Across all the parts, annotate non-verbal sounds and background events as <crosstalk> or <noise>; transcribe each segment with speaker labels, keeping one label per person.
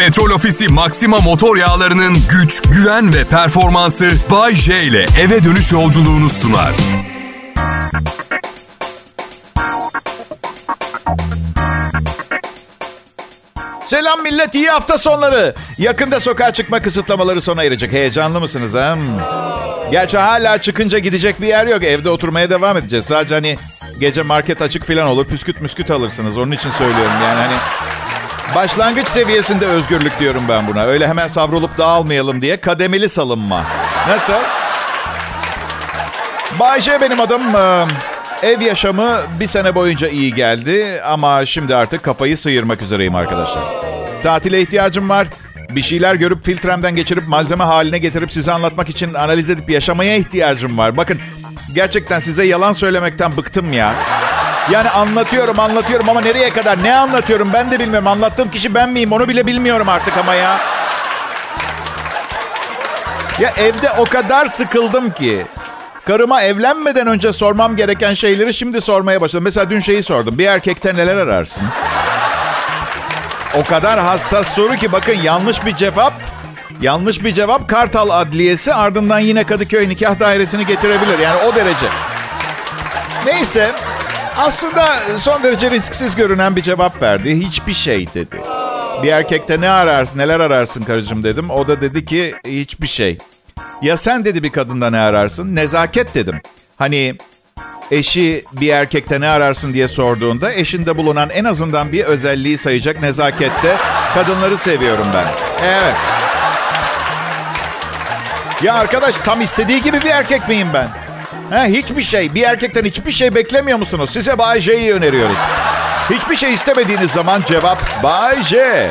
Speaker 1: Petrol Ofisi Maxima motor yağlarının güç, güven ve performansı Bay J ile eve dönüş yolculuğunu sunar.
Speaker 2: Selam millet, iyi hafta sonları. Yakında sokağa çıkma kısıtlamaları sona erecek. Heyecanlı mısınız ha? Gerçi hala çıkınca gidecek bir yer yok. Evde oturmaya devam edeceğiz. Sadece hani gece market açık falan olur. Püsküt müsküt alırsınız. Onun için söylüyorum yani hani... Başlangıç seviyesinde özgürlük diyorum ben buna. Öyle hemen savrulup dağılmayalım diye kademeli salınma. Nasıl? Bayşe benim adım. Ee, Ev yaşamı bir sene boyunca iyi geldi ama şimdi artık kafayı sıyırmak üzereyim arkadaşlar. Tatile ihtiyacım var. Bir şeyler görüp filtremden geçirip malzeme haline getirip size anlatmak için analiz edip yaşamaya ihtiyacım var. Bakın gerçekten size yalan söylemekten bıktım ya. Yani anlatıyorum anlatıyorum ama nereye kadar ne anlatıyorum ben de bilmiyorum. Anlattığım kişi ben miyim onu bile bilmiyorum artık ama ya. Ya evde o kadar sıkıldım ki. Karıma evlenmeden önce sormam gereken şeyleri şimdi sormaya başladım. Mesela dün şeyi sordum. Bir erkekten neler ararsın? O kadar hassas soru ki bakın yanlış bir cevap yanlış bir cevap Kartal Adliyesi ardından yine Kadıköy Nikah Dairesi'ni getirebilir. Yani o derece. Neyse aslında son derece risksiz görünen bir cevap verdi. Hiçbir şey dedi. Bir erkekte ne ararsın, neler ararsın karıcığım dedim. O da dedi ki hiçbir şey. Ya sen dedi bir kadında ne ararsın? Nezaket dedim. Hani eşi bir erkekte ne ararsın diye sorduğunda eşinde bulunan en azından bir özelliği sayacak nezakette kadınları seviyorum ben. Evet. Ya arkadaş tam istediği gibi bir erkek miyim ben? Ha, hiçbir şey. Bir erkekten hiçbir şey beklemiyor musunuz? Size Bay J'yi öneriyoruz. Hiçbir şey istemediğiniz zaman cevap Bay J.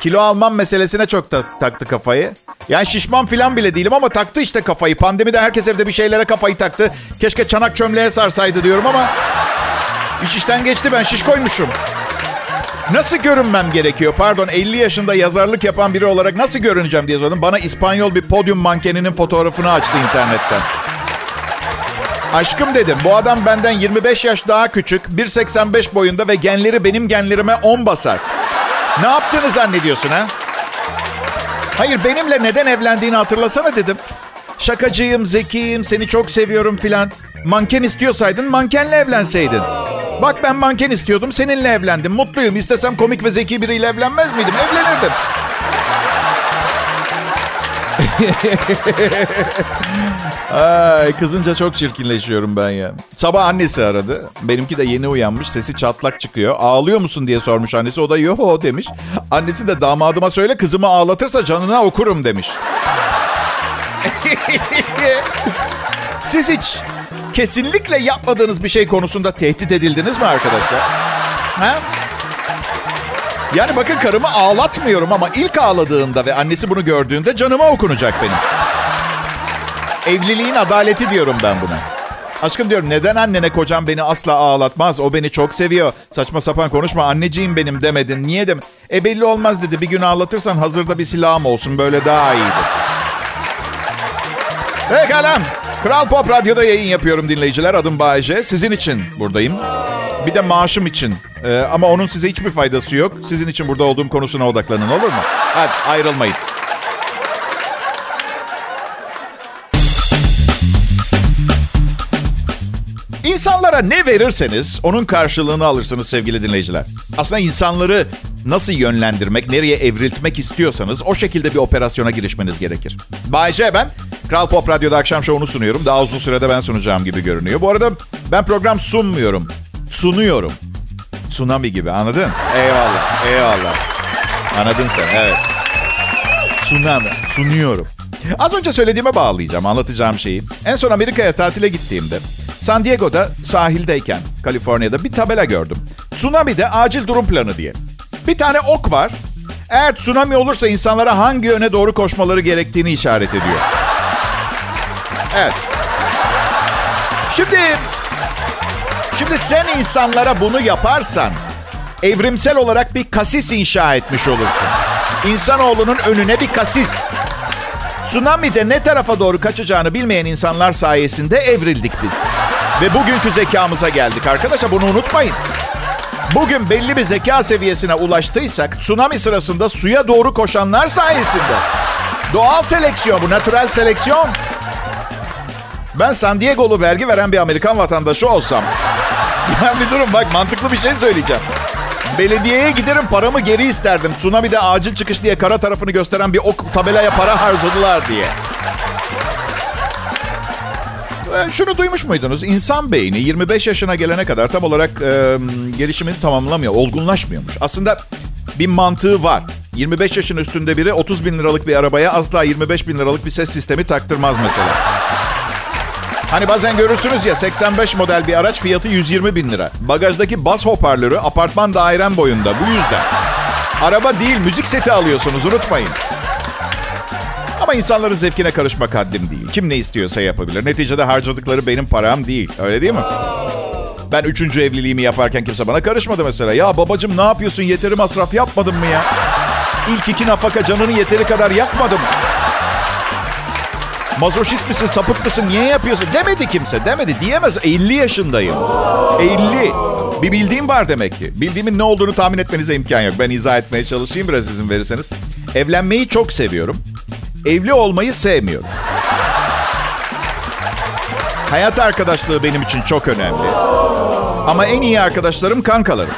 Speaker 2: Kilo almam meselesine çok ta- taktı kafayı. Yani şişman falan bile değilim ama taktı işte kafayı. Pandemide herkes evde bir şeylere kafayı taktı. Keşke çanak çömleğe sarsaydı diyorum ama... iş işten geçti ben şiş koymuşum. Nasıl görünmem gerekiyor? Pardon 50 yaşında yazarlık yapan biri olarak nasıl görüneceğim diye sordum. Bana İspanyol bir podyum mankeninin fotoğrafını açtı internetten. Aşkım dedim bu adam benden 25 yaş daha küçük, 1.85 boyunda ve genleri benim genlerime 10 basar. Ne yaptığını zannediyorsun ha? Hayır benimle neden evlendiğini hatırlasana dedim. Şakacıyım, zekiyim, seni çok seviyorum filan. Manken istiyorsaydın mankenle evlenseydin. Bak ben manken istiyordum, seninle evlendim. Mutluyum. İstesem komik ve zeki biriyle evlenmez miydim? Evlenirdim. <laughs> Ay, kızınca çok çirkinleşiyorum ben ya. Sabah annesi aradı. Benimki de yeni uyanmış. Sesi çatlak çıkıyor. Ağlıyor musun diye sormuş annesi. O da yo demiş. Annesi de damadıma söyle kızımı ağlatırsa canına okurum demiş. <laughs> Siz hiç kesinlikle yapmadığınız bir şey konusunda tehdit edildiniz mi arkadaşlar? Ha? Yani bakın karımı ağlatmıyorum ama ilk ağladığında ve annesi bunu gördüğünde canıma okunacak benim. Evliliğin adaleti diyorum ben buna. Aşkım diyorum neden annene kocam beni asla ağlatmaz? O beni çok seviyor. Saçma sapan konuşma anneciğim benim demedin. Niye dem? E belli olmaz dedi. Bir gün ağlatırsan hazırda bir silahım olsun böyle daha iyidir. Pekala. Kral Pop Radyo'da yayın yapıyorum dinleyiciler. Adım Bayece. Sizin için buradayım. Bir de maaşım için. Ee, ama onun size hiçbir faydası yok. Sizin için burada olduğum konusuna odaklanın olur mu? Hadi ayrılmayın. İnsanlara ne verirseniz onun karşılığını alırsınız sevgili dinleyiciler. Aslında insanları nasıl yönlendirmek, nereye evriltmek istiyorsanız o şekilde bir operasyona girişmeniz gerekir. Bayce ben Kral Pop Radyo'da akşam şovunu sunuyorum. Daha uzun sürede ben sunacağım gibi görünüyor. Bu arada ben program sunmuyorum. Sunuyorum. Tsunami gibi anladın? Eyvallah, eyvallah. Anladın sen, evet. Tsunami, sunuyorum. Az önce söylediğime bağlayacağım, anlatacağım şeyi. En son Amerika'ya tatile gittiğimde San Diego'da sahildeyken Kaliforniya'da bir tabela gördüm. Tsunami'de acil durum planı diye. Bir tane ok var. Eğer tsunami olursa insanlara hangi yöne doğru koşmaları gerektiğini işaret ediyor. Evet. Şimdi Şimdi sen insanlara bunu yaparsan evrimsel olarak bir kasis inşa etmiş olursun. İnsanoğlunun önüne bir kasis. Tsunami'de ne tarafa doğru kaçacağını bilmeyen insanlar sayesinde evrildik biz. Ve bugünkü zekamıza geldik arkadaşlar bunu unutmayın. Bugün belli bir zeka seviyesine ulaştıysak tsunami sırasında suya doğru koşanlar sayesinde. Doğal seleksiyon bu, natürel seleksiyon. Ben San Diego'lu vergi veren bir Amerikan vatandaşı olsam... <laughs> Ya bir durun bak mantıklı bir şey söyleyeceğim. Belediyeye giderim paramı geri isterdim. Tsunami'de acil çıkış diye kara tarafını gösteren bir ok tabelaya para harcadılar diye. Ee, şunu duymuş muydunuz? İnsan beyni 25 yaşına gelene kadar tam olarak e, gelişimini tamamlamıyor, olgunlaşmıyormuş. Aslında bir mantığı var. 25 yaşın üstünde biri 30 bin liralık bir arabaya asla 25 bin liralık bir ses sistemi taktırmaz mesela. Hani bazen görürsünüz ya 85 model bir araç fiyatı 120 bin lira. Bagajdaki bas hoparlörü apartman dairen boyunda bu yüzden. Araba değil müzik seti alıyorsunuz unutmayın. Ama insanların zevkine karışmak haddim değil. Kim ne istiyorsa yapabilir. Neticede harcadıkları benim param değil. Öyle değil mi? Ben üçüncü evliliğimi yaparken kimse bana karışmadı mesela. Ya babacım ne yapıyorsun yeteri masraf yapmadın mı ya? İlk iki nafaka canını yeteri kadar yakmadım. Mazoşist misin, sapık mısın, niye yapıyorsun? Demedi kimse, demedi. Diyemez. 50 yaşındayım. 50. Bir bildiğim var demek ki. Bildiğimin ne olduğunu tahmin etmenize imkan yok. Ben izah etmeye çalışayım biraz izin verirseniz. Evlenmeyi çok seviyorum. Evli olmayı sevmiyorum. Hayat arkadaşlığı benim için çok önemli. Ama en iyi arkadaşlarım kankalarım.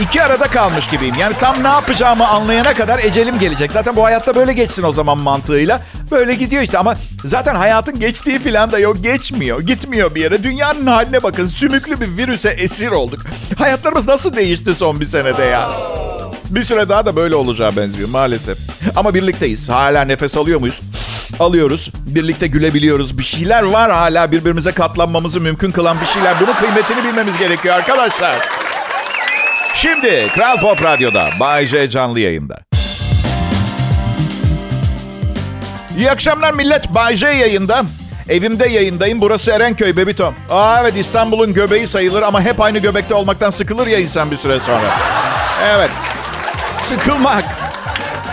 Speaker 2: İki arada kalmış gibiyim. Yani tam ne yapacağımı anlayana kadar ecelim gelecek. Zaten bu hayatta böyle geçsin o zaman mantığıyla. Böyle gidiyor işte ama zaten hayatın geçtiği falan da yok. Geçmiyor, gitmiyor bir yere. Dünyanın haline bakın. Sümüklü bir virüse esir olduk. Hayatlarımız nasıl değişti son bir senede ya? Bir süre daha da böyle olacağı benziyor maalesef. Ama birlikteyiz. Hala nefes alıyor muyuz? Alıyoruz. Birlikte gülebiliyoruz. Bir şeyler var hala birbirimize katlanmamızı mümkün kılan bir şeyler. Bunun kıymetini bilmemiz gerekiyor arkadaşlar. Şimdi Kral Pop Radyo'da Bay J canlı yayında. İyi akşamlar millet. Bay J yayında. Evimde yayındayım. Burası Erenköy Bebitom. Aa evet İstanbul'un göbeği sayılır ama hep aynı göbekte olmaktan sıkılır ya insan bir süre sonra. Evet. Sıkılmak.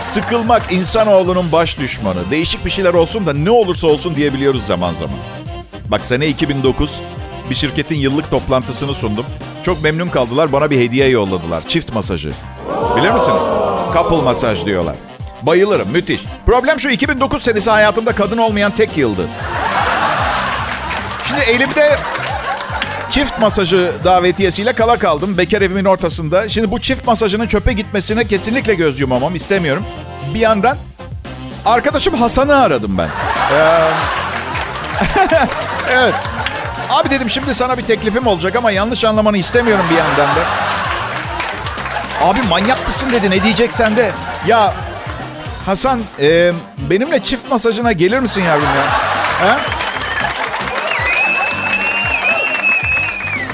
Speaker 2: Sıkılmak insanoğlunun baş düşmanı. Değişik bir şeyler olsun da ne olursa olsun diyebiliyoruz zaman zaman. Bak sene 2009 bir şirketin yıllık toplantısını sundum. Çok memnun kaldılar. Bana bir hediye yolladılar. Çift masajı. Bilir misiniz? Couple masaj diyorlar. Bayılırım. Müthiş. Problem şu 2009 senesi hayatımda kadın olmayan tek yıldı. Şimdi elimde çift masajı davetiyesiyle kala kaldım. Bekar evimin ortasında. Şimdi bu çift masajının çöpe gitmesine kesinlikle göz yumamam. istemiyorum. Bir yandan arkadaşım Hasan'ı aradım ben. Ee... <laughs> evet. Abi dedim şimdi sana bir teklifim olacak ama yanlış anlamanı istemiyorum bir yandan da. Abi manyak mısın dedi ne diyeceksen de. Ya Hasan e, benimle çift masajına gelir misin yavrum ya? He?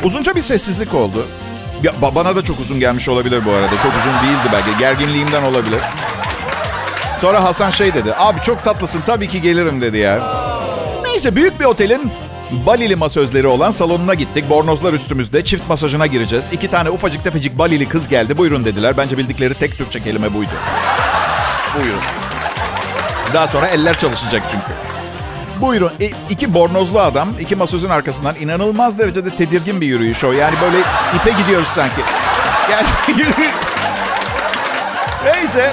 Speaker 2: Uzunca bir sessizlik oldu. Ya, bana da çok uzun gelmiş olabilir bu arada. Çok uzun değildi belki. Gerginliğimden olabilir. Sonra Hasan şey dedi. Abi çok tatlısın tabii ki gelirim dedi ya. Neyse büyük bir otelin Balili masözleri olan salonuna gittik. Bornozlar üstümüzde. Çift masajına gireceğiz. İki tane ufacık tefecik Balili kız geldi. Buyurun dediler. Bence bildikleri tek Türkçe kelime buydu. Buyurun. Daha sonra eller çalışacak çünkü. Buyurun. E, iki bornozlu adam iki masözün arkasından inanılmaz derecede tedirgin bir yürüyüş o. Yani böyle ipe gidiyoruz sanki. Yani <laughs> Neyse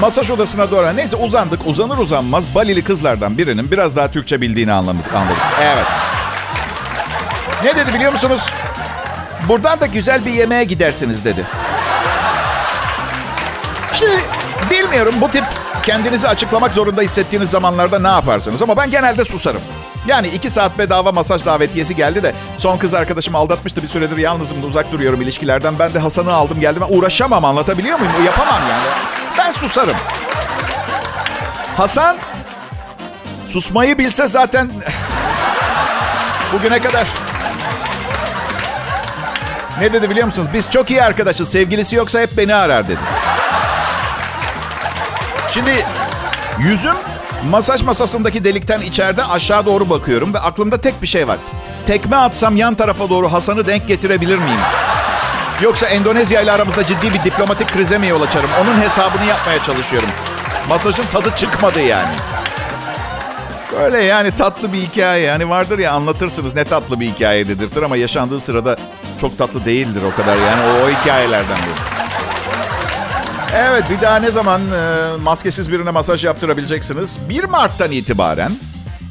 Speaker 2: masaj odasına doğru. Neyse uzandık. Uzanır uzanmaz Balili kızlardan birinin biraz daha Türkçe bildiğini anladık. anladık. Evet. Ne dedi biliyor musunuz? Buradan da güzel bir yemeğe gidersiniz dedi. Şimdi bilmiyorum bu tip kendinizi açıklamak zorunda hissettiğiniz zamanlarda ne yaparsınız? Ama ben genelde susarım. Yani iki saat bedava masaj davetiyesi geldi de son kız arkadaşım aldatmıştı bir süredir yalnızım da uzak duruyorum ilişkilerden. Ben de Hasan'ı aldım geldim. Uğraşamam anlatabiliyor muyum? Yapamam yani. Ben susarım. Hasan susmayı bilse zaten <laughs> bugüne kadar ne dedi biliyor musunuz? Biz çok iyi arkadaşız. Sevgilisi yoksa hep beni arar dedi. Şimdi yüzüm masaj masasındaki delikten içeride aşağı doğru bakıyorum ve aklımda tek bir şey var. Tekme atsam yan tarafa doğru Hasan'ı denk getirebilir miyim? Yoksa Endonezya ile aramızda ciddi bir diplomatik krize mi yol açarım? Onun hesabını yapmaya çalışıyorum. Masajın tadı çıkmadı yani. Öyle yani tatlı bir hikaye. Yani vardır ya anlatırsınız ne tatlı bir hikaye dedirtir ama yaşandığı sırada çok tatlı değildir o kadar yani o, o hikayelerden biri. Evet bir daha ne zaman e, maskesiz birine masaj yaptırabileceksiniz? 1 Mart'tan itibaren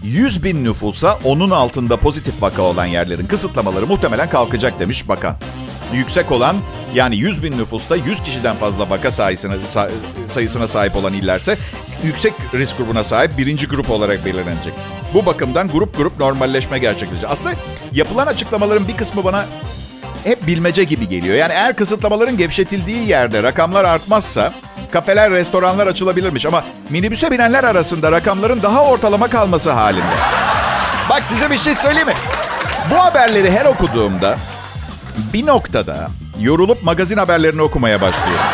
Speaker 2: 100 bin nüfusa onun altında pozitif vaka olan yerlerin kısıtlamaları muhtemelen kalkacak demiş bakan. Yüksek olan yani 100 bin nüfusta 100 kişiden fazla vaka sayısına, sayısına sahip olan illerse yüksek risk grubuna sahip birinci grup olarak belirlenecek. Bu bakımdan grup grup normalleşme gerçekleşecek. Aslında yapılan açıklamaların bir kısmı bana hep bilmece gibi geliyor. Yani eğer kısıtlamaların gevşetildiği yerde rakamlar artmazsa kafeler, restoranlar açılabilirmiş. Ama minibüse binenler arasında rakamların daha ortalama kalması halinde. Bak size bir şey söyleyeyim mi? Bu haberleri her okuduğumda bir noktada yorulup magazin haberlerini okumaya başlıyorum.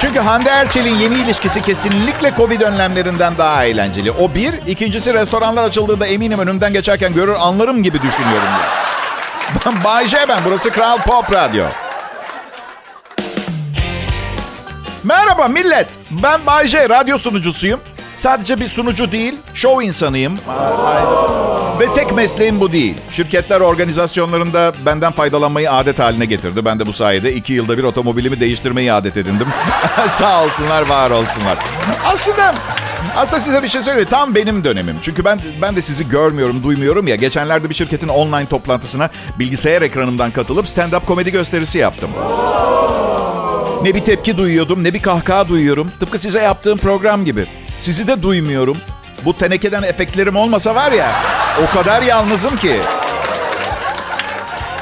Speaker 2: Çünkü Hande Erçel'in yeni ilişkisi kesinlikle Covid önlemlerinden daha eğlenceli. O bir. ikincisi restoranlar açıldığında eminim önümden geçerken görür anlarım gibi düşünüyorum. Ben Bay J ben. Burası Kral Pop Radyo. Merhaba millet. Ben Bay J, radyo sunucusuyum. Sadece bir sunucu değil, show insanıyım. Ve tek mesleğim bu değil. Şirketler organizasyonlarında benden faydalanmayı adet haline getirdi. Ben de bu sayede iki yılda bir otomobilimi değiştirmeyi adet edindim. <laughs> Sağ olsunlar, var olsunlar. Aslında aslında size bir şey söyleyeyim. Tam benim dönemim. Çünkü ben ben de sizi görmüyorum, duymuyorum ya. Geçenlerde bir şirketin online toplantısına bilgisayar ekranımdan katılıp stand-up komedi gösterisi yaptım. Ne bir tepki duyuyordum, ne bir kahkaha duyuyorum. Tıpkı size yaptığım program gibi. Sizi de duymuyorum. Bu tenekeden efektlerim olmasa var ya, o kadar yalnızım ki.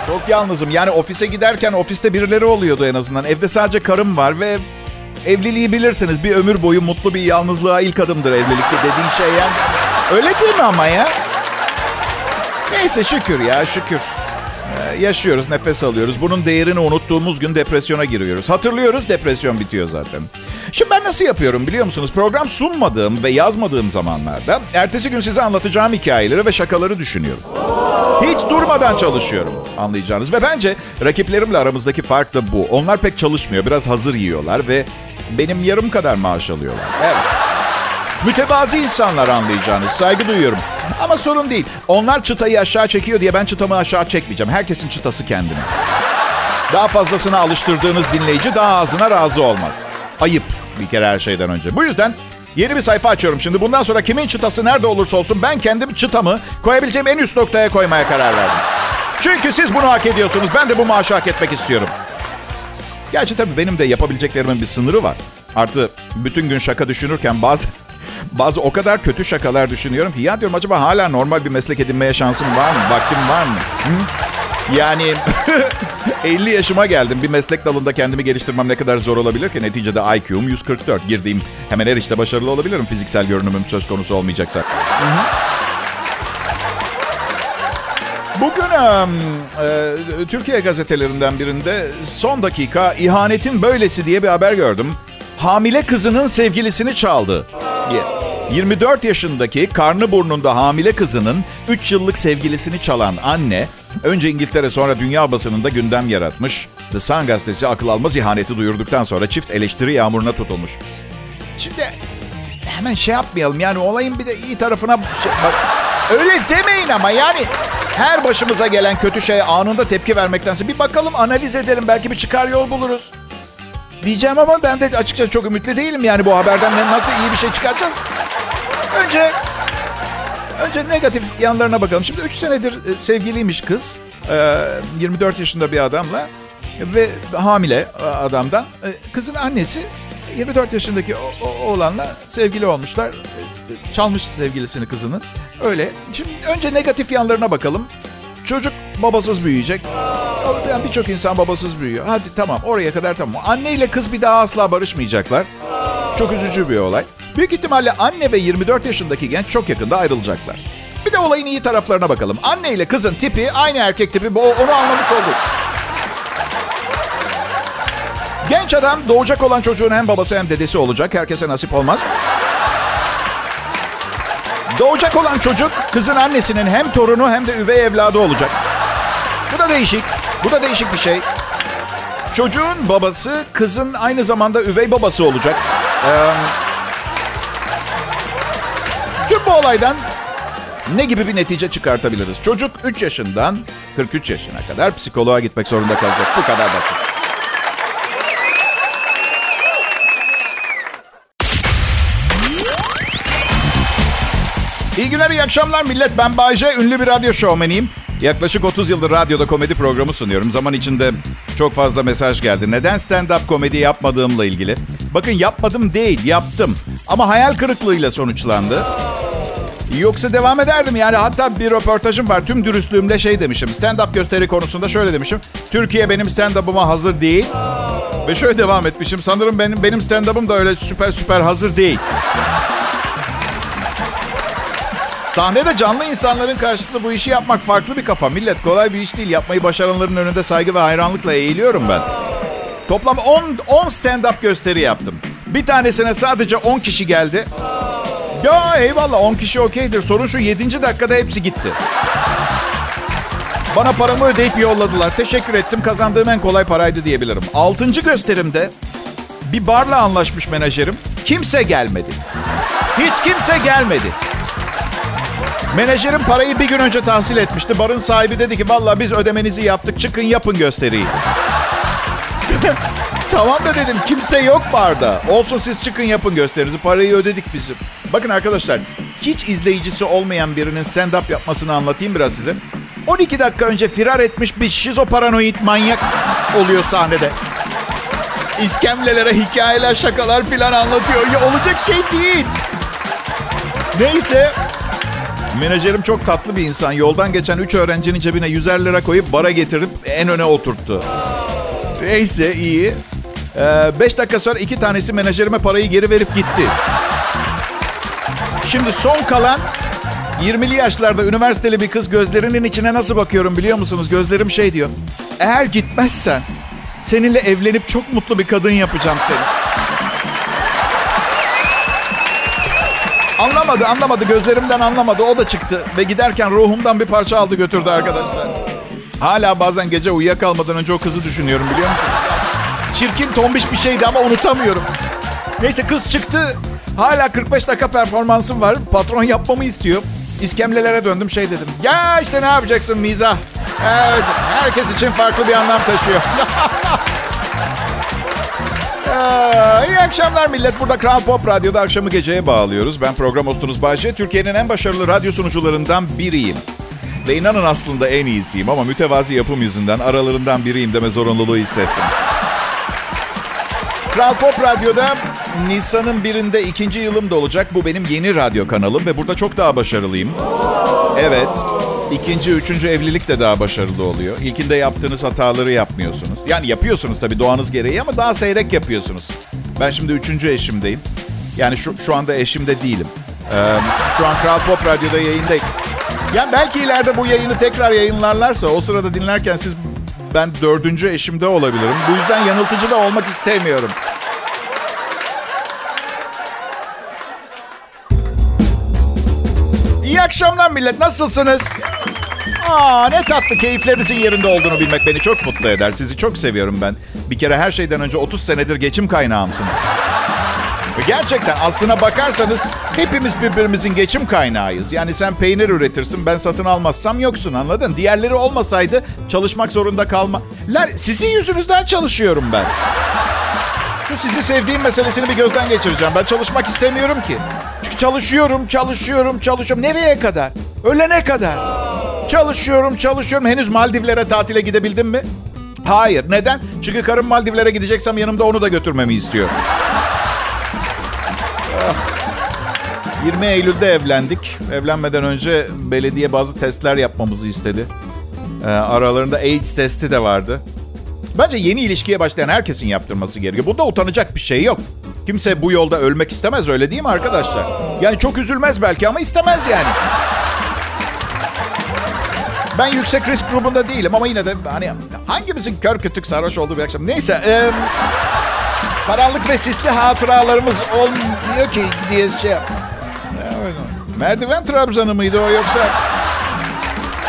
Speaker 2: Çok yalnızım. Yani ofise giderken ofiste birileri oluyordu en azından. Evde sadece karım var ve evliliği bilirsiniz. Bir ömür boyu mutlu bir yalnızlığa ilk adımdır evlilikte dediğin şey yani. Öyle değil mi ama ya? Neyse şükür ya şükür. Ee, yaşıyoruz, nefes alıyoruz. Bunun değerini unuttuğumuz gün depresyona giriyoruz. Hatırlıyoruz, depresyon bitiyor zaten. Şimdi ben nasıl yapıyorum biliyor musunuz? Program sunmadığım ve yazmadığım zamanlarda ertesi gün size anlatacağım hikayeleri ve şakaları düşünüyorum. Hiç durmadan çalışıyorum anlayacağınız. Ve bence rakiplerimle aramızdaki fark da bu. Onlar pek çalışmıyor, biraz hazır yiyorlar ve benim yarım kadar maaş alıyorlar. Evet. Mütevazi insanlar anlayacağınız. Saygı duyuyorum. Ama sorun değil. Onlar çıtayı aşağı çekiyor diye ben çıtamı aşağı çekmeyeceğim. Herkesin çıtası kendine. Daha fazlasına alıştırdığınız dinleyici daha ağzına razı olmaz. Ayıp bir kere her şeyden önce. Bu yüzden yeni bir sayfa açıyorum şimdi. Bundan sonra kimin çıtası nerede olursa olsun ben kendim çıtamı koyabileceğim en üst noktaya koymaya karar verdim. Çünkü siz bunu hak ediyorsunuz. Ben de bu maaşı hak etmek istiyorum. Gerçi tabii benim de yapabileceklerimin bir sınırı var. Artı bütün gün şaka düşünürken bazı <laughs> bazı o kadar kötü şakalar düşünüyorum ki ya diyorum acaba hala normal bir meslek edinmeye şansım var mı? Vaktim var mı? Hı? Yani <laughs> 50 yaşıma geldim. Bir meslek dalında kendimi geliştirmem ne kadar zor olabilir ki? Neticede IQ'um 144. Girdiğim hemen her işte başarılı olabilirim fiziksel görünümüm söz konusu olmayacaksa. Bugün e, Türkiye gazetelerinden birinde son dakika ihanetin böylesi diye bir haber gördüm. Hamile kızının sevgilisini çaldı. Yeah. 24 yaşındaki karnı burnunda hamile kızının 3 yıllık sevgilisini çalan anne önce İngiltere sonra dünya basınında gündem yaratmış. The Sun gazetesi akıl almaz ihaneti duyurduktan sonra çift eleştiri yağmuruna tutulmuş. Şimdi hemen şey yapmayalım yani olayın bir de iyi tarafına şey, bak, öyle demeyin ama yani her başımıza gelen kötü şeye anında tepki vermektense bir bakalım analiz edelim belki bir çıkar yol buluruz. Diyeceğim ama ben de açıkçası çok ümitli değilim yani bu haberden nasıl iyi bir şey çıkaracağız. Önce önce negatif yanlarına bakalım. Şimdi 3 senedir e, sevgiliymiş kız. 24 e, yaşında bir adamla ve hamile e, adamdan. Kızın annesi 24 yaşındaki oğlanla sevgili olmuşlar. Çalmış sevgilisini kızının. Öyle. Şimdi önce negatif yanlarına bakalım. Çocuk babasız büyüyecek. Yani birçok insan babasız büyüyor. Hadi tamam oraya kadar tamam. Anne ile kız bir daha asla barışmayacaklar. Çok üzücü bir olay. Büyük ihtimalle anne ve 24 yaşındaki genç çok yakında ayrılacaklar. Bir de olayın iyi taraflarına bakalım. Anne ile kızın tipi aynı erkek tipi. Onu anlamış olduk. Genç adam doğacak olan çocuğun hem babası hem dedesi olacak. Herkese nasip olmaz. Doğacak olan çocuk kızın annesinin hem torunu hem de üvey evladı olacak. Bu da değişik. Bu da değişik bir şey. Çocuğun babası kızın aynı zamanda üvey babası olacak. Ee, bu olaydan ne gibi bir netice çıkartabiliriz? Çocuk 3 yaşından 43 yaşına kadar psikoloğa gitmek zorunda kalacak. Bu kadar basit. Günler, iyi akşamlar millet. Ben Bayce, ünlü bir radyo şovmeniyim. Yaklaşık 30 yıldır radyoda komedi programı sunuyorum. Zaman içinde çok fazla mesaj geldi. Neden stand-up komedi yapmadığımla ilgili. Bakın yapmadım değil, yaptım. Ama hayal kırıklığıyla sonuçlandı. Yoksa devam ederdim yani. Hatta bir röportajım var. Tüm dürüstlüğümle şey demişim. Stand-up gösteri konusunda şöyle demişim. Türkiye benim stand-up'ıma hazır değil. Ve şöyle devam etmişim. Sanırım benim benim stand-up'ım da öyle süper süper hazır değil. Sahnede canlı insanların karşısında bu işi yapmak farklı bir kafa. Millet kolay bir iş değil. Yapmayı başaranların önünde saygı ve hayranlıkla eğiliyorum ben. Toplam 10, 10 stand-up gösteri yaptım. Bir tanesine sadece 10 kişi geldi. Ya eyvallah 10 kişi okeydir. Sorun şu 7. dakikada hepsi gitti. Bana paramı ödeyip yolladılar. Teşekkür ettim. Kazandığım en kolay paraydı diyebilirim. 6. gösterimde bir barla anlaşmış menajerim. Kimse gelmedi. Hiç kimse gelmedi. Menajerim parayı bir gün önce tahsil etmişti. Barın sahibi dedi ki vallahi biz ödemenizi yaptık çıkın yapın gösteriyi. <laughs> tamam da dedim kimse yok barda. Olsun siz çıkın yapın gösterinizi parayı ödedik bizim. Bakın arkadaşlar hiç izleyicisi olmayan birinin stand-up yapmasını anlatayım biraz size. 12 dakika önce firar etmiş bir şizoparanoid manyak oluyor sahnede. İskemlelere hikayeler, şakalar filan anlatıyor. Ya olacak şey değil. Neyse Menajerim çok tatlı bir insan. Yoldan geçen 3 öğrencinin cebine 100'er lira koyup bara getirip en öne oturttu. Neyse iyi. 5 ee, dakika sonra iki tanesi menajerime parayı geri verip gitti. Şimdi son kalan 20'li yaşlarda üniversiteli bir kız gözlerinin içine nasıl bakıyorum biliyor musunuz? Gözlerim şey diyor. Eğer gitmezsen seninle evlenip çok mutlu bir kadın yapacağım seni. Anlamadı, anlamadı. Gözlerimden anlamadı. O da çıktı. Ve giderken ruhumdan bir parça aldı götürdü arkadaşlar. Hala bazen gece uyuyakalmadan önce o kızı düşünüyorum biliyor musun? Çirkin, tombiş bir şeydi ama unutamıyorum. Neyse kız çıktı. Hala 45 dakika performansım var. Patron yapmamı istiyor. İskemlelere döndüm şey dedim. Ya işte ne yapacaksın mizah. Evet, herkes için farklı bir anlam taşıyor. <laughs> Ee, iyi akşamlar millet. Burada Kral Pop Radyo'da akşamı geceye bağlıyoruz. Ben program hostunuz Bayce. Türkiye'nin en başarılı radyo sunucularından biriyim. Ve inanın aslında en iyisiyim ama mütevazi yapım yüzünden aralarından biriyim deme zorunluluğu hissettim. Kral Pop Radyo'da Nisan'ın birinde ikinci yılım da olacak. Bu benim yeni radyo kanalım ve burada çok daha başarılıyım. Evet, ikinci, üçüncü evlilik de daha başarılı oluyor. İlkinde yaptığınız hataları yapmıyorsunuz. Yani yapıyorsunuz tabii doğanız gereği ama daha seyrek yapıyorsunuz. Ben şimdi üçüncü eşimdeyim. Yani şu, şu anda eşimde değilim. Ee, şu an Kral Pop Radyo'da yayındayım. Yani belki ileride bu yayını tekrar yayınlarlarsa o sırada dinlerken siz ben dördüncü eşimde olabilirim. Bu yüzden yanıltıcı da olmak istemiyorum. Akşamlar millet. Nasılsınız? Aa ne tatlı keyiflerinizin yerinde olduğunu bilmek beni çok mutlu eder. Sizi çok seviyorum ben. Bir kere her şeyden önce 30 senedir geçim kaynağımsınız. Gerçekten aslına bakarsanız hepimiz birbirimizin geçim kaynağıyız. Yani sen peynir üretirsin ben satın almazsam yoksun anladın? Diğerleri olmasaydı çalışmak zorunda kalma. La, sizin yüzünüzden çalışıyorum ben. Şu sizi sevdiğim meselesini bir gözden geçireceğim. Ben çalışmak istemiyorum ki. Çünkü çalışıyorum, çalışıyorum, çalışıyorum. Nereye kadar? Ölene kadar. Çalışıyorum, çalışıyorum. Henüz Maldivlere tatile gidebildim mi? Hayır. Neden? Çünkü karım Maldivlere gideceksem yanımda onu da götürmemi istiyor. 20 ah. Eylül'de evlendik. Evlenmeden önce belediye bazı testler yapmamızı istedi. Ee, aralarında AIDS testi de vardı. Bence yeni ilişkiye başlayan herkesin yaptırması gerekiyor. Bunda utanacak bir şey yok. Kimse bu yolda ölmek istemez öyle değil mi arkadaşlar? Yani çok üzülmez belki ama istemez yani. Ben yüksek risk grubunda değilim ama yine de hani hangimizin kör kütük sarhoş olduğu bir akşam. Neyse. E, karanlık ve sisli hatıralarımız olmuyor ki diye şey yap. Merdiven trabzanı mıydı o yoksa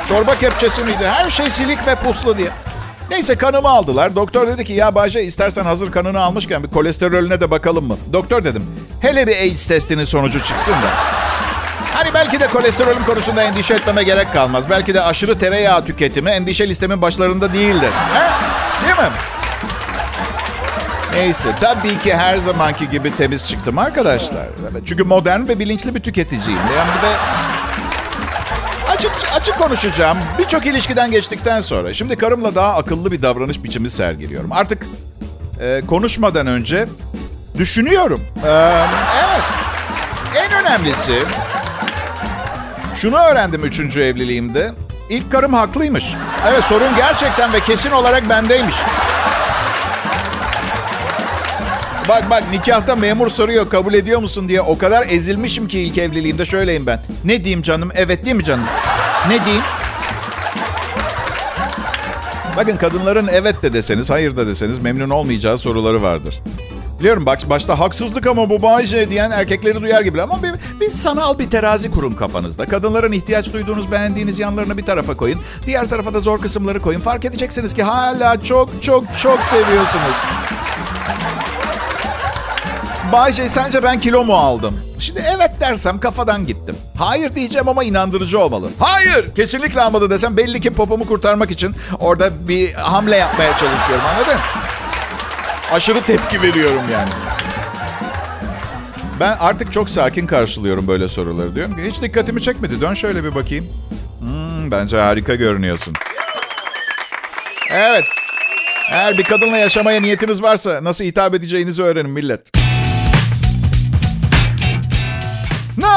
Speaker 2: çorba kepçesi miydi? Her şey silik ve puslu diye. Neyse kanımı aldılar. Doktor dedi ki ya Bahçe istersen hazır kanını almışken bir kolesterolüne de bakalım mı? Doktor dedim hele bir AIDS testinin sonucu çıksın da. Hani belki de kolesterolüm konusunda endişe etmeme gerek kalmaz. Belki de aşırı tereyağı tüketimi endişe listemin başlarında değildir. He? Değil mi? Neyse tabii ki her zamanki gibi temiz çıktım arkadaşlar. Çünkü modern ve bilinçli bir tüketiciyim. Yani ve açık açık konuşacağım. Birçok ilişkiden geçtikten sonra şimdi karımla daha akıllı bir davranış biçimi sergiliyorum. Artık e, konuşmadan önce düşünüyorum. Ee, evet. En önemlisi şunu öğrendim üçüncü evliliğimde. İlk karım haklıymış. Evet sorun gerçekten ve kesin olarak bendeymiş. Bak bak nikahta memur soruyor kabul ediyor musun diye. O kadar ezilmişim ki ilk evliliğimde şöyleyim ben. Ne diyeyim canım? Evet değil mi canım? Ne diyeyim? Bakın kadınların evet de deseniz, hayır da deseniz memnun olmayacağı soruları vardır. Biliyorum bak başta haksızlık ama bu bahşe diyen erkekleri duyar gibi ama bir, bir sanal bir terazi kurun kafanızda. Kadınların ihtiyaç duyduğunuz, beğendiğiniz yanlarını bir tarafa koyun. Diğer tarafa da zor kısımları koyun. Fark edeceksiniz ki hala çok çok çok seviyorsunuz. Bayce sence ben kilo mu aldım? Şimdi evet dersem kafadan gittim. Hayır diyeceğim ama inandırıcı olmalı. Hayır kesinlikle almadı desem belli ki popomu kurtarmak için orada bir hamle yapmaya çalışıyorum anladın? Aşırı tepki veriyorum yani. Ben artık çok sakin karşılıyorum böyle soruları. Diyorum hiç dikkatimi çekmedi. Dön şöyle bir bakayım. Hmm, bence harika görünüyorsun. Evet. Eğer bir kadınla yaşamaya niyetiniz varsa nasıl hitap edeceğinizi öğrenin millet.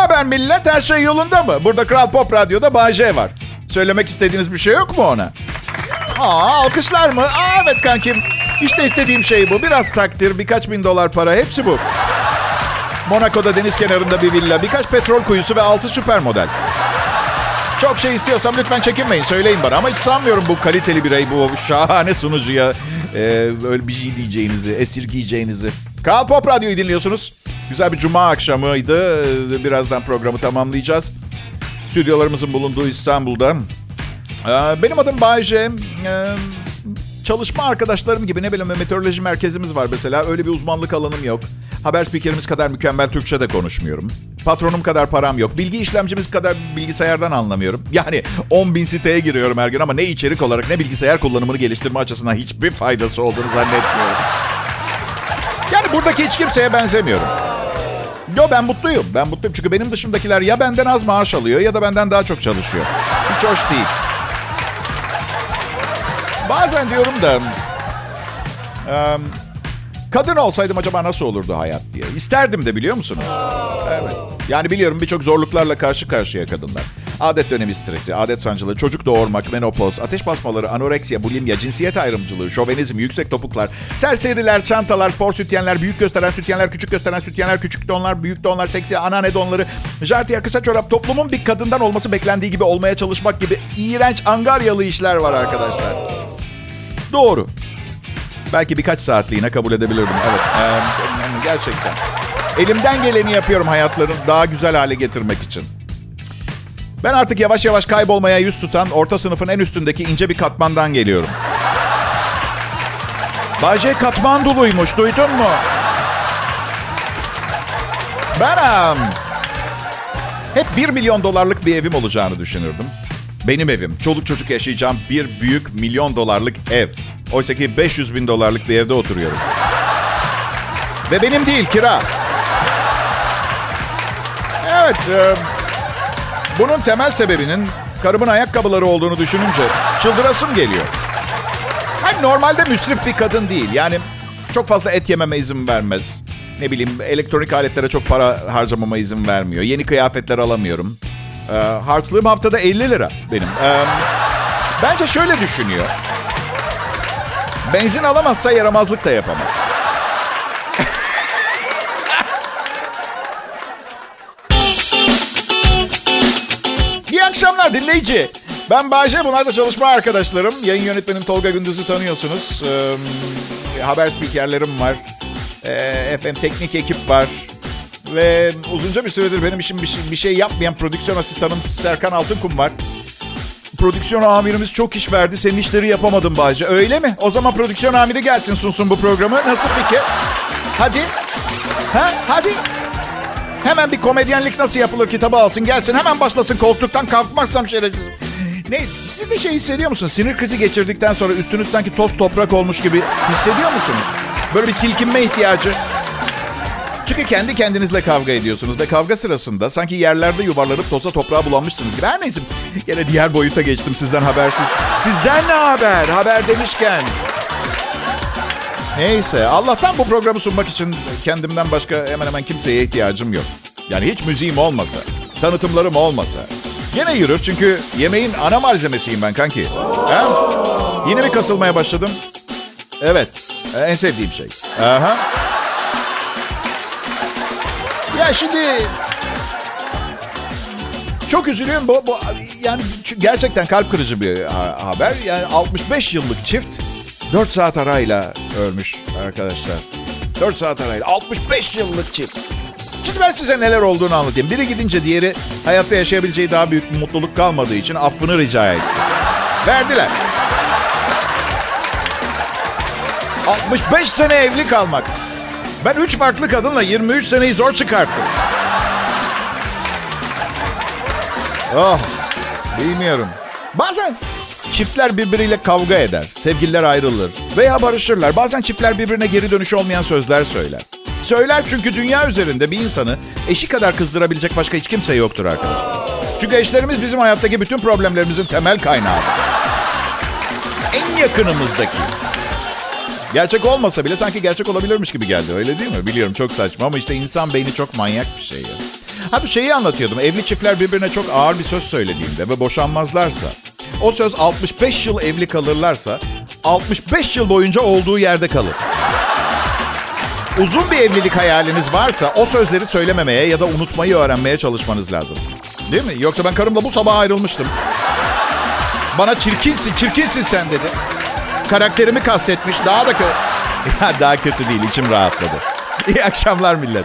Speaker 2: Haber millet? Her şey yolunda mı? Burada Kral Pop Radyo'da Bay var. Söylemek istediğiniz bir şey yok mu ona? Aa, alkışlar mı? Aa, evet kankim. İşte istediğim şey bu. Biraz takdir, birkaç bin dolar para. Hepsi bu. Monaco'da deniz kenarında bir villa, birkaç petrol kuyusu ve altı süper model. Çok şey istiyorsam lütfen çekinmeyin. Söyleyin bana. Ama hiç sanmıyorum bu kaliteli birey, bu şahane sunucuya e, öyle bir şey diyeceğinizi, esirgeyeceğinizi. Kral Pop Radyo'yu dinliyorsunuz. Güzel bir cuma akşamıydı. Birazdan programı tamamlayacağız. Stüdyolarımızın bulunduğu İstanbul'da. Ee, benim adım Bayce. Ee, çalışma arkadaşlarım gibi ne bileyim meteoroloji merkezimiz var mesela. Öyle bir uzmanlık alanım yok. Haber spikerimiz kadar mükemmel Türkçe de konuşmuyorum. Patronum kadar param yok. Bilgi işlemcimiz kadar bilgisayardan anlamıyorum. Yani 10 bin siteye giriyorum her gün ama ne içerik olarak ne bilgisayar kullanımını geliştirme açısından hiçbir faydası olduğunu zannetmiyorum. Yani buradaki hiç kimseye benzemiyorum. Yo ben mutluyum. Ben mutluyum çünkü benim dışımdakiler ya benden az maaş alıyor ya da benden daha çok çalışıyor. Hiç hoş değil. Bazen diyorum da... Kadın olsaydım acaba nasıl olurdu hayat diye. İsterdim de biliyor musunuz? Evet. Yani biliyorum birçok zorluklarla karşı karşıya kadınlar. Adet dönemi stresi, adet sancıları, çocuk doğurmak, menopoz, ateş basmaları, anoreksiya, bulimya, cinsiyet ayrımcılığı, şovenizm, yüksek topuklar, serseriler, çantalar, spor sütyenler, büyük gösteren sütyenler, küçük gösteren sütyenler, küçük donlar, büyük donlar, seksi anane donları, jartiyer, kısa çorap, toplumun bir kadından olması beklendiği gibi olmaya çalışmak gibi iğrenç angaryalı işler var arkadaşlar. Doğru. Belki birkaç saatliğine kabul edebilirdim. Evet. Ee, gerçekten. Elimden geleni yapıyorum hayatlarını daha güzel hale getirmek için. Ben artık yavaş yavaş kaybolmaya yüz tutan orta sınıfın en üstündeki ince bir katmandan geliyorum. Baje Katmanduluymuş duydun mu? Ben um, hep 1 milyon dolarlık bir evim olacağını düşünürdüm. Benim evim, çoluk çocuk yaşayacağım bir büyük milyon dolarlık ev. Oysa ki 500 bin dolarlık bir evde oturuyorum. Ve benim değil, kira. Evet, e, bunun temel sebebinin karımın ayakkabıları olduğunu düşününce çıldırasım geliyor. Hani normalde müsrif bir kadın değil. Yani çok fazla et yememe izin vermez. Ne bileyim elektronik aletlere çok para harcamama izin vermiyor. Yeni kıyafetler alamıyorum. E, harçlığım haftada 50 lira benim. E, bence şöyle düşünüyor. Benzin alamazsa yaramazlık da yapamaz. Akşamlar dinleyici. Ben Bayce, bunlar da çalışma arkadaşlarım. Yayın yönetmenim Tolga Gündüz'ü tanıyorsunuz. Ee, haber spikerlerim var. Ee, FM teknik ekip var. Ve uzunca bir süredir benim işim bir şey, bir şey yapmayan prodüksiyon asistanım Serkan Altınkum var. Prodüksiyon amirimiz çok iş verdi. Senin işleri yapamadım Bayce. Öyle mi? O zaman prodüksiyon amiri gelsin sunsun bu programı. Nasıl fikir? Hadi. Ha? Hadi. Hemen bir komedyenlik nasıl yapılır kitabı alsın gelsin. Hemen başlasın koltuktan kalkmazsam şerefsiz. Ne? Siz de şey hissediyor musunuz? Sinir krizi geçirdikten sonra üstünüz sanki toz toprak olmuş gibi hissediyor musunuz? Böyle bir silkinme ihtiyacı. Çünkü kendi kendinizle kavga ediyorsunuz ve kavga sırasında sanki yerlerde yuvarlanıp toza toprağa bulanmışsınız gibi. Her neyse yine diğer boyuta geçtim sizden habersiz. Sizden ne haber? Haber demişken. Neyse Allah'tan bu programı sunmak için kendimden başka hemen hemen kimseye ihtiyacım yok. Yani hiç müziğim olmasa, tanıtımlarım olmasa. Yine yürür çünkü yemeğin ana malzemesiyim ben kanki. He? Yine mi kasılmaya başladım? Evet. En sevdiğim şey. Aha. Ya şimdi çok üzülüyorum. Bu, bu yani gerçekten kalp kırıcı bir haber. Yani 65 yıllık çift 4 saat arayla ölmüş arkadaşlar. 4 saat arayla 65 yıllık çift. Şimdi ben size neler olduğunu anlatayım. Biri gidince diğeri hayatta yaşayabileceği daha büyük bir mutluluk kalmadığı için affını rica etti. Verdiler. 65 sene evli kalmak. Ben 3 farklı kadınla 23 seneyi zor çıkarttım. Oh, bilmiyorum. Bazen çiftler birbiriyle kavga eder, sevgililer ayrılır veya barışırlar. Bazen çiftler birbirine geri dönüş olmayan sözler söyler. Söyler çünkü dünya üzerinde bir insanı eşi kadar kızdırabilecek başka hiç kimse yoktur arkadaşlar. Çünkü eşlerimiz bizim hayattaki bütün problemlerimizin temel kaynağı. En yakınımızdaki. Gerçek olmasa bile sanki gerçek olabilirmiş gibi geldi. Öyle değil mi? Biliyorum çok saçma ama işte insan beyni çok manyak bir şey ya. Ha bu şeyi anlatıyordum. Evli çiftler birbirine çok ağır bir söz söylediğinde ve boşanmazlarsa, o söz 65 yıl evli kalırlarsa, 65 yıl boyunca olduğu yerde kalır. Uzun bir evlilik hayaliniz varsa o sözleri söylememeye ya da unutmayı öğrenmeye çalışmanız lazım. Değil mi? Yoksa ben karımla bu sabah ayrılmıştım. Bana çirkinsin, çirkinsin sen dedi. Karakterimi kastetmiş. Daha da kötü. <laughs> daha kötü değil. içim rahatladı. İyi akşamlar millet.